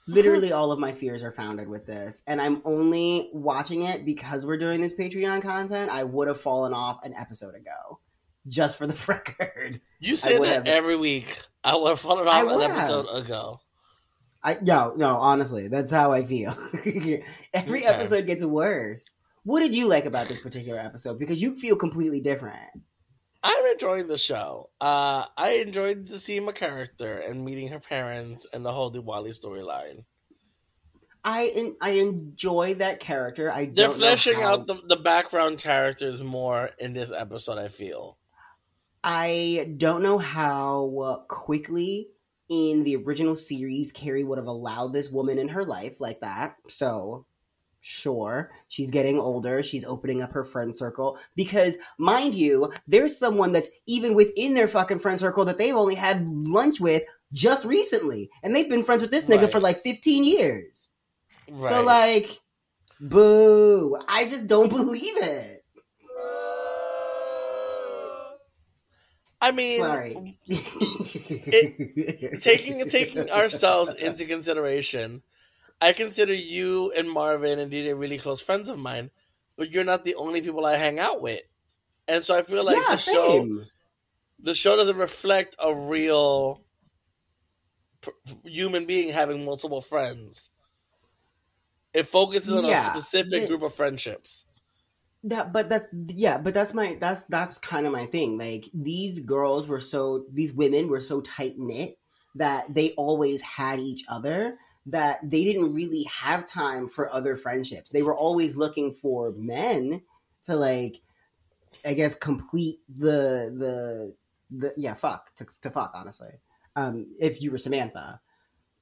literally all of my fears are founded with this and i'm only watching it because we're doing this patreon content. I would have fallen off an episode ago just for the record. You say that have- every week. I would have followed I off an episode ago. i no no honestly that's how i feel. Every Okay. episode gets worse. What did you like about this particular episode? Because you feel completely different I'm enjoying the show. Uh, I enjoyed the Seema character and meeting her parents and the whole Diwali storyline. i en- i enjoy that character i They're fleshing how- out the, the background characters more in this episode, I feel. I don't know how quickly in the original series Carrie would have allowed this woman in her life like that. So, sure, she's getting older. She's opening up her friend circle. Because, mind you, there's someone that's even within their fucking friend circle that they've only had lunch with just recently. And they've been friends with this nigga Right. for like 15 years. Right. So, like, boo. I just don't believe it. I mean, Sorry. taking taking ourselves into consideration, I consider you and Marvin and DJ really close friends of mine, but you're not the only people I hang out with, and so I feel like yeah, the show the show doesn't reflect a real p- human being having multiple friends. It focuses on Yeah. a specific group of friendships. that but that yeah but that's my that's that's kind of my thing like these girls were so these women were so tight knit that they always had each other that they didn't really have time for other friendships. They were always looking for men to like i guess complete the the the yeah fuck to, to fuck honestly um if you were samantha.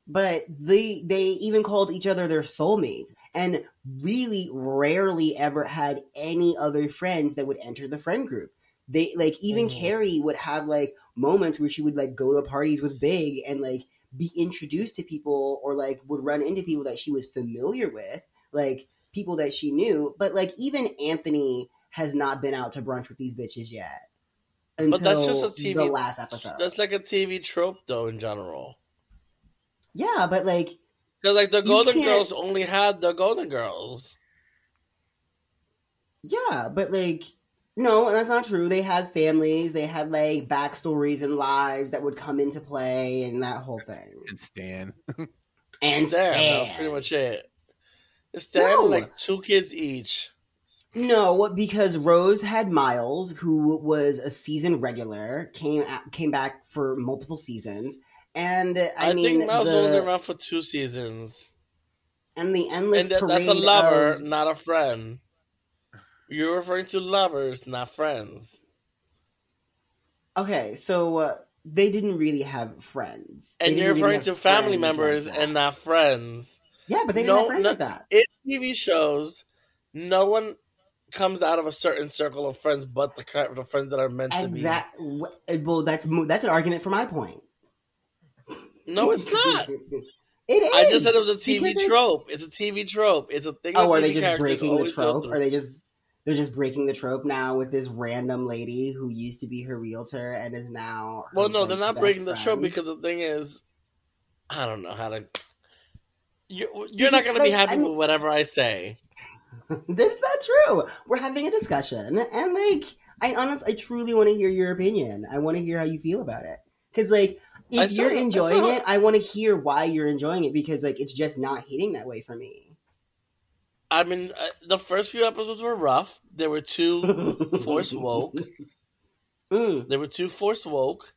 But they they even called each other their soulmates and really rarely ever had any other friends that would enter the friend group. They like even Mhm. carrie would have like moments where she would like go to parties with big and like be introduced to people or like would run into people that she was familiar with like people that she knew but like even anthony has not been out to brunch with these bitches yet until But that's just a TV. the last episode That's like a TV trope, though, in general. yeah but like Because like the Golden Girls only had the Golden Girls. Yeah, but like, no, that's not true. They had families, they had like backstories and lives that would come into play and that whole thing. And Stan. And Stan, that was Stan. pretty much it. Stan No. like two kids each. No, because Rose had Miles, who was a season regular, came a- came back for multiple seasons, and I, I, mean, think Miles the, was only around for two seasons, and the endless and that, parade that's a lover, of- not a friend. You're referring to lovers, not friends. okay, so uh, they didn't really have friends, They And you're didn't really referring to family friends like members and not friends. yeah, but they didn't No, have friends no- like that. In TV shows, no one comes out of a certain circle of friends but the the friends that are meant to be. Exact. Well, that's that's an argument for my point. No, it's not. It is. I just said it was a TV Because trope. It's a TV trope. It's a thing. Oh, that are they just breaking the trope? Are they just they're just breaking the trope now with this random lady who used to be her realtor and is now? her, Well, no, they're not breaking the trope because the thing is, I don't know how to. You, you're not going to be happy I mean- with whatever I say. That's not true. We're having a discussion, and like, I honestly, I truly want to hear your opinion. I want to hear how you feel about it, because like, if said you're it- I enjoying it, I want to hear why you're enjoying it because like it's just not hitting that way for me. I mean, uh, the first few episodes were rough. There were two force woke. Mm. There were two force woke.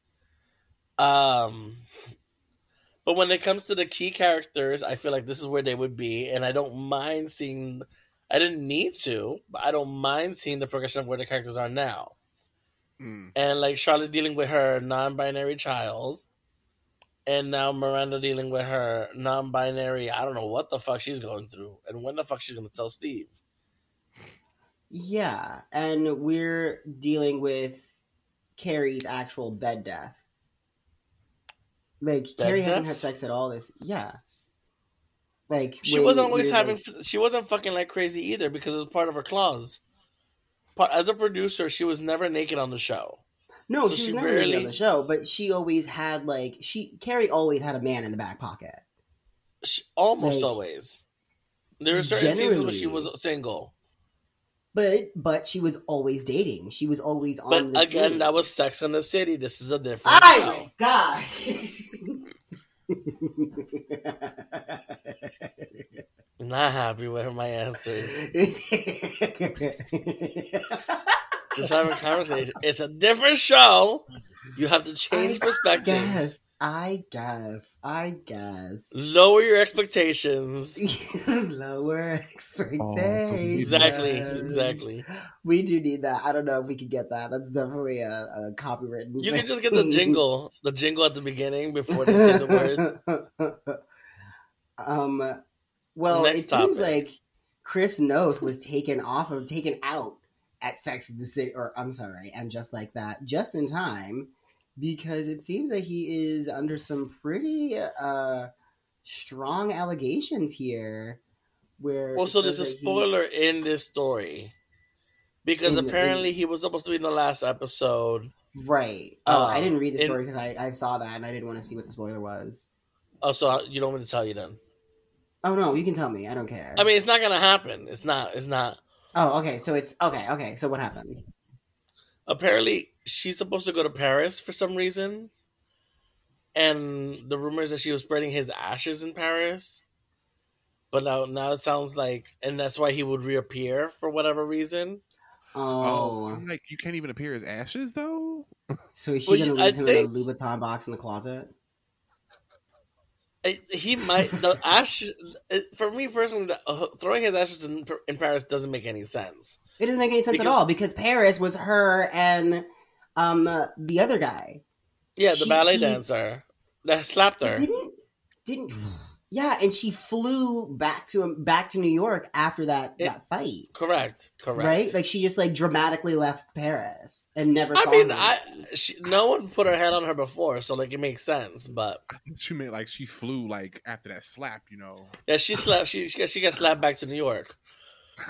Um, but when it comes to the key characters, I feel like this is where they would be, and I don't mind seeing. I didn't need to, but I don't mind seeing the progression of where the characters are now. Mm. and like Charlotte dealing with her non-binary child, and now Miranda dealing with her non-binary. I don't know what the fuck she's going through, and when the fuck she's gonna tell Steve. Yeah, and we're dealing with Carrie's actual bed death. Like That Carrie hasn't had sex at all. This yeah. Like She wasn't always having. like- She wasn't fucking like crazy either because it was part of her clause. Part, as a producer, she was never naked on the show. No, so she was she never really on the show, but she always had like she Carrie always had a man in the back pocket. She, almost Like, always. There were certain seasons when she was single, But but she was always dating. She was always on but again, scene. that was Sex in the City. This is a different Oh show. my god. Not happy with my answers. Just having a conversation. It's a different show. You have to change I perspectives. guess. I guess. I guess. Lower your expectations. Lower expectations. Exactly. Exactly. We do need that. I don't know if we could get that. That's definitely a, a copywritten. You can just get the jingle, the jingle at the beginning before they say the words. Um. Well, Next it seems like Chris Noth was taken off of taken out at Sex in the City, or I'm sorry, and just like that, just in time, because it seems that he is under some pretty uh strong allegations here. Where Well, so there's a that he- spoiler in this story because In- in- apparently he was supposed to be in the last episode. right? Oh, I Um, didn't read the story because I, I saw that and I didn't want to see what the spoiler was. Oh, so you don't want me to tell you then? Oh no, you can tell me. I don't care. I mean, it's not gonna happen. It's not. It's not. Oh, okay. So it's okay. Okay. So what happened? Apparently, she's supposed to go to Paris for some reason, and the rumors that she was spreading his ashes in Paris. But now, now it sounds like, and that's why he would reappear for whatever reason. Oh, Oh, I'm like you can't even appear as ashes though. so is she Well, gonna I leave him think- in a Louboutin box in the closet? He might the ash For me personally, uh, throwing his ashes in, in Paris doesn't make any sense. It doesn't make any sense Because- at all because Paris was her and um uh, the other guy. Yeah, the She- ballet he- dancer that slapped her. Didn't didn't yeah, and she flew back to him back to New York after that It- that fight. Correct. Correct. Right? Like she just like dramatically left Paris and never I saw mean, him. I she, no one put her head on her before, so like it makes sense. But I think she meant like she flew like after that slap, you know. yeah, she slapped. She she got- she got slapped back to New York.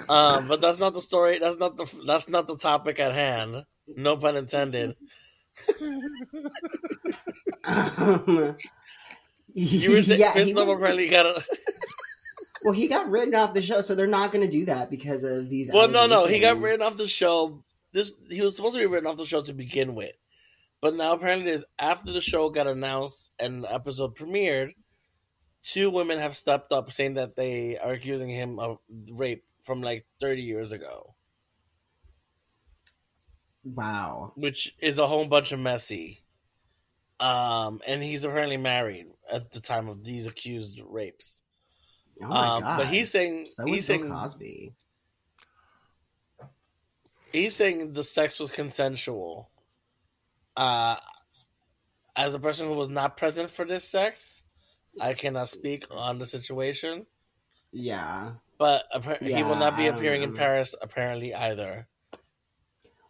Um, but that's not the story. That's not the that's not the topic at hand. No pun intended. Um, You were saying yeah, Chris he was- apparently got a. well, he got written off the show, so they're not going to do that because of these. Well, no, no, he got written off the show. This he was supposed to be written off the show to begin with, but now apparently, after the show got announced and the episode premiered, two women have stepped up saying that they are accusing him of rape from like 30 years ago, Wow. which is a whole bunch of messy. Um, and he's apparently married at the time of these accused rapes. Oh my um, god. but he's saying so he's saying Cosby. he's saying the sex was consensual. Uh, as a person who was not present for this sex, I cannot speak on the situation. Yeah. But appar- he will not be Yeah, appearing in. Paris apparently either.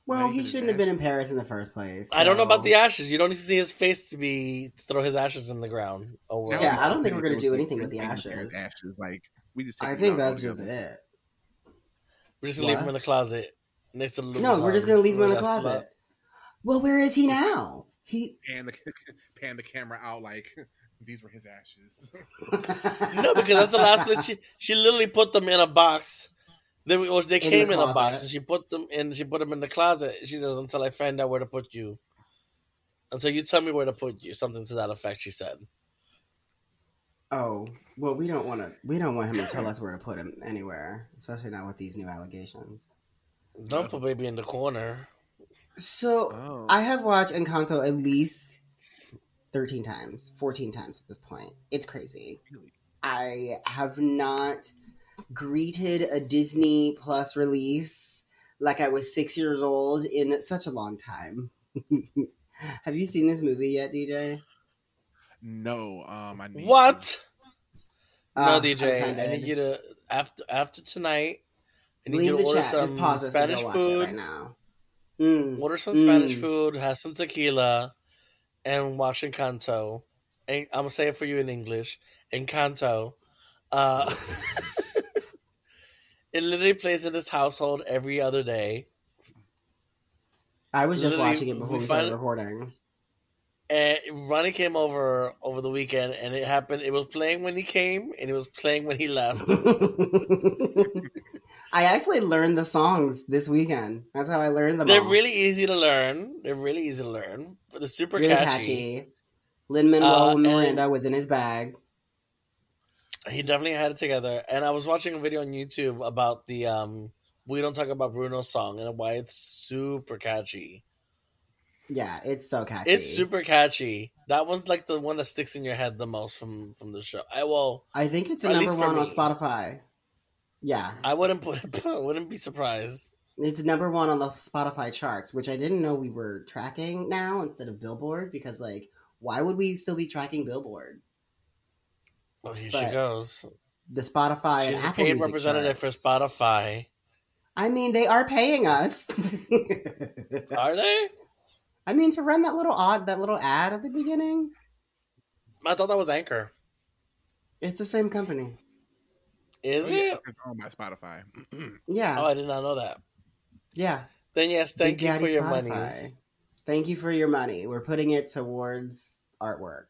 Well, he shouldn't have been in? Paris in the first place. I don't know about the ashes. You don't need to see his face to be to throw his ashes in the ground. Oh, That Yeah, I don't think we're gonna do anything with the ashes. Ashes, like we just. take I think that's just altogether. it. we're just gonna leave him in the closet next to the No, we're just gonna leave him in the the- closet. Well, where is he now? He Pan the pan the camera out like these were his ashes. No, because that's the last place she she literally put them in a box. They well, they In came the in a box and she put them in. She put them in the closet. She says, "Until I find out where to put you, until you tell me where to put you." Something to that effect. She said. Oh well, we don't want to. We don't want him to tell us where to put him anywhere, especially not with these new allegations. Don't put baby in the corner. So Oh. I have watched Encanto at least thirteen times, fourteen times at this point. It's crazy. Really? I have not greeted a Disney Plus release like I was six years old in such a long time. have you seen this movie yet, DJ? no, um, I need What? Ah, no, DJ. I'm I need you to after after tonight. I need Leave you to the order chat. Just some pause this and Spanish go watch it food. right now. Mm. Order some Mm. Spanish food. Have some tequila, and watch Encanto. and I'm gonna say it for you in English. Encanto. Uh, it literally plays in this household every other day. I was just Literally, watching it before we we started recording. And Ronie came over over the weekend, and it happened. It was playing when he came, and it was playing when he left. I actually learned the songs this weekend. That's how I learned them. They're all. really easy to learn. They're really easy to learn. But they're super really catchy. catchy. Lin Manuel Uh, and- Miranda was in his bag. He definitely had it together. And I was watching a video on YouTube about the um "We Don't Talk About Bruno" song and why it's super catchy. Yeah, it's so catchy. It's super catchy. That was like the one that sticks in your head the most from from the show. I will. I think it's a number one on. Spotify. Yeah, I wouldn't put it. I wouldn't be surprised. it's number one on the Spotify charts, which I didn't know we were tracking now instead of Billboard because, like, why would we still be tracking Billboard? Well, here But she goes. The Spotify She's and a paid Music representative charts. for Spotify. I mean, they are paying us. Are they? I mean, to run that little odd, that little ad at the beginning, I thought that was Anchor. it's the same company. Is Oh, yeah, it? It's owned by Spotify. Yeah, Oh, I did not know that. yeah. Then yes, thank Big you Daddy for your Spotify. monies. Thank you for your money. We're putting it towards artwork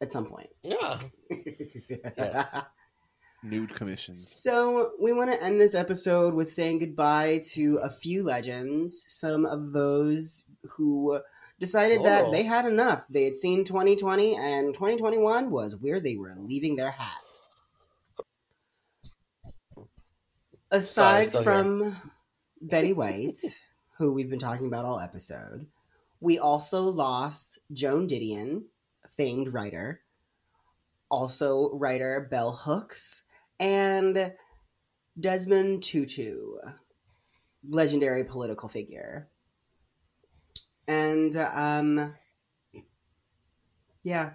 at some point. Yeah. Yes. Nude commissions. So, we want to end this episode with saying goodbye to a few legends, some of those who decided that they had enough. They had seen 2020, and 2021 was where they were leaving their hat. Aside still here. from Betty White, who we've been talking about all episode, we also lost Joan Didion, famed writer, also writer Bell Hooks, and Desmond Tutu, legendary political figure. And um yeah.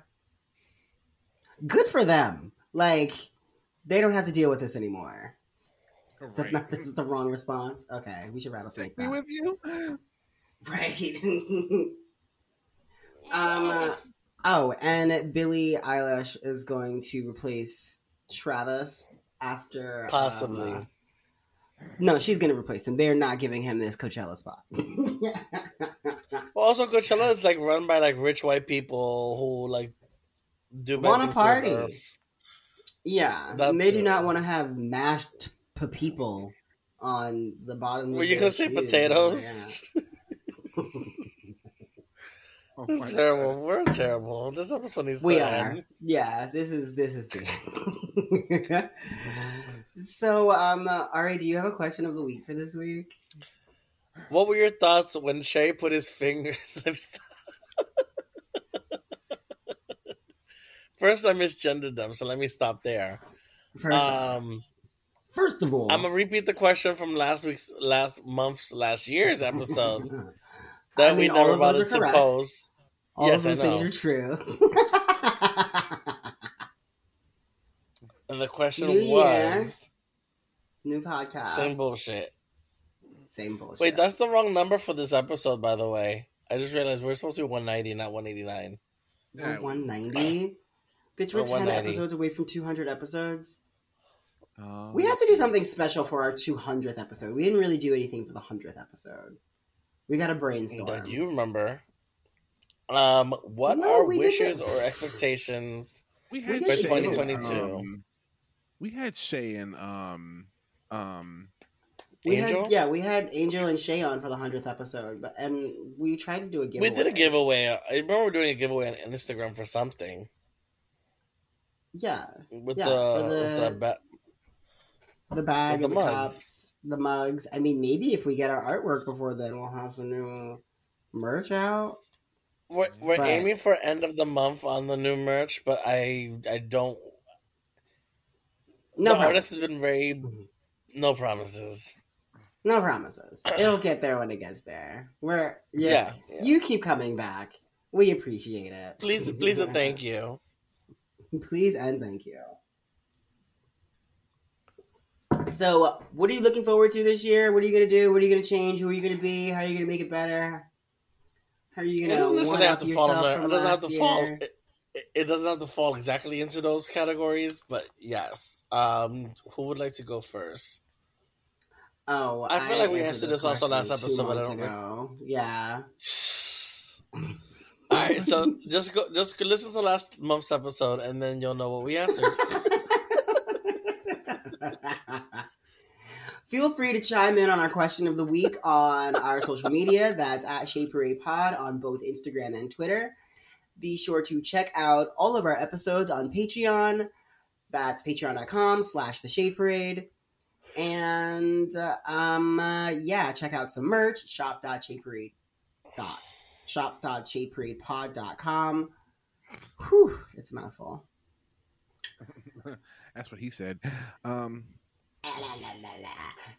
Good for them. Like they don't have to deal with this anymore. Is that Right. not this is the wrong response? Okay, we should rattlesnake Take me with you. Right. um. Oh, and Billie Eilish is going to replace Travis after um, Possibly. uh, no, she's going to replace him. They're not giving him this Coachella spot. Well, also Coachella is like run by like rich white people who like do things to party. yeah, That's they do it. not want to have mashed p- people on the bottom. Were you gonna say shoes. potatoes? Oh We're terrible. God. We're terrible. This episode needs we to are. end. Yeah, this is this is the. so, um, uh, Ari, do you have a question of the week for this week? What were your thoughts when Che put his finger? First, I misgendered them, so let me stop there. First, Um, first of all, I'm gonna repeat the question from last week's, last month's, last year's episode that I we mean, all never of those bothered are to correct. pose. all yes, of I those things are true. And the question New year. was New podcast. same bullshit. Same bullshit. Wait, that's the wrong number for this episode, by the way. I just realized we're supposed to be 190, not 189. Yeah, one ninety. Bitch, we're ten episodes away from two hundred episodes. Um, We have to do something special for our two hundredth episode. We didn't really do anything for the hundredth episode. We got to brainstorm. That you remember. Um, what No, are we did wishes or expectations? we we had did Shay, 2022. um, we had Shay and um um We Angel? Had, yeah, we had Angel and Shay on for the hundredth episode, but and we tried to do a giveaway. We did a giveaway. I remember doing a giveaway on Instagram for something Yeah, with Yeah, the, for with the the- ba- the bag, With the, the the mugs. The mugs. I mean, maybe if we get our artwork before then, we'll have some new merch out. We're, we're Right. aiming for end of the month on the new merch, but I I don't. No the artist has been very mm-hmm. no promises. No promises. It'll get there when it gets there. We're yeah. Yeah, yeah. You keep coming back. We appreciate it. Please, please, and thank you. Please and thank you. So, what are you looking forward to this year? What are you gonna do? What are you gonna change? Who are you gonna be? How are you gonna make it better? How are you gonna? doesn't necessarily have one-up to fall. it doesn't have to fall. year? It, it- it doesn't have to fall exactly into those categories, but yes. Um, who would like to go first? Oh, I feel like we answered this also last episode, but I don't ago. Yeah. All right, so just go, just go listen to last month's episode, and then you'll know what we answered. Feel free to chime in on our question of the week on our social media. That's at Shade Parade Pod on both Instagram and Twitter. Be sure to check out all of our episodes on Patreon. That's patreon.com slash the Shade Parade. And uh, um uh, yeah, check out some merch, shop.shadeparade dot shop.shadeparadepod.com. Whew, it's a mouthful. That's what he said. Um,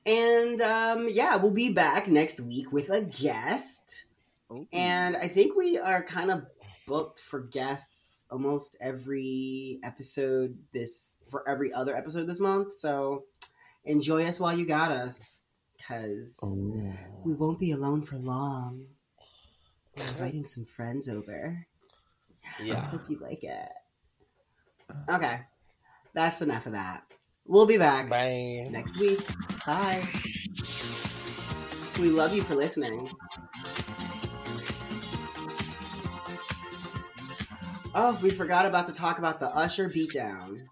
And um, yeah, we'll be back next week with a guest. ooh. And I think we are kind of booked for guests almost every episode this for every other episode this month. So enjoy us while you got us, because we won't be alone for long. We're inviting some friends over. Yeah. I Yeah. hope you like it. Okay, that's enough of that. We'll be back Bye. next week. Bye. We love you for listening. Oh, we forgot about to talk about the Usher beatdown.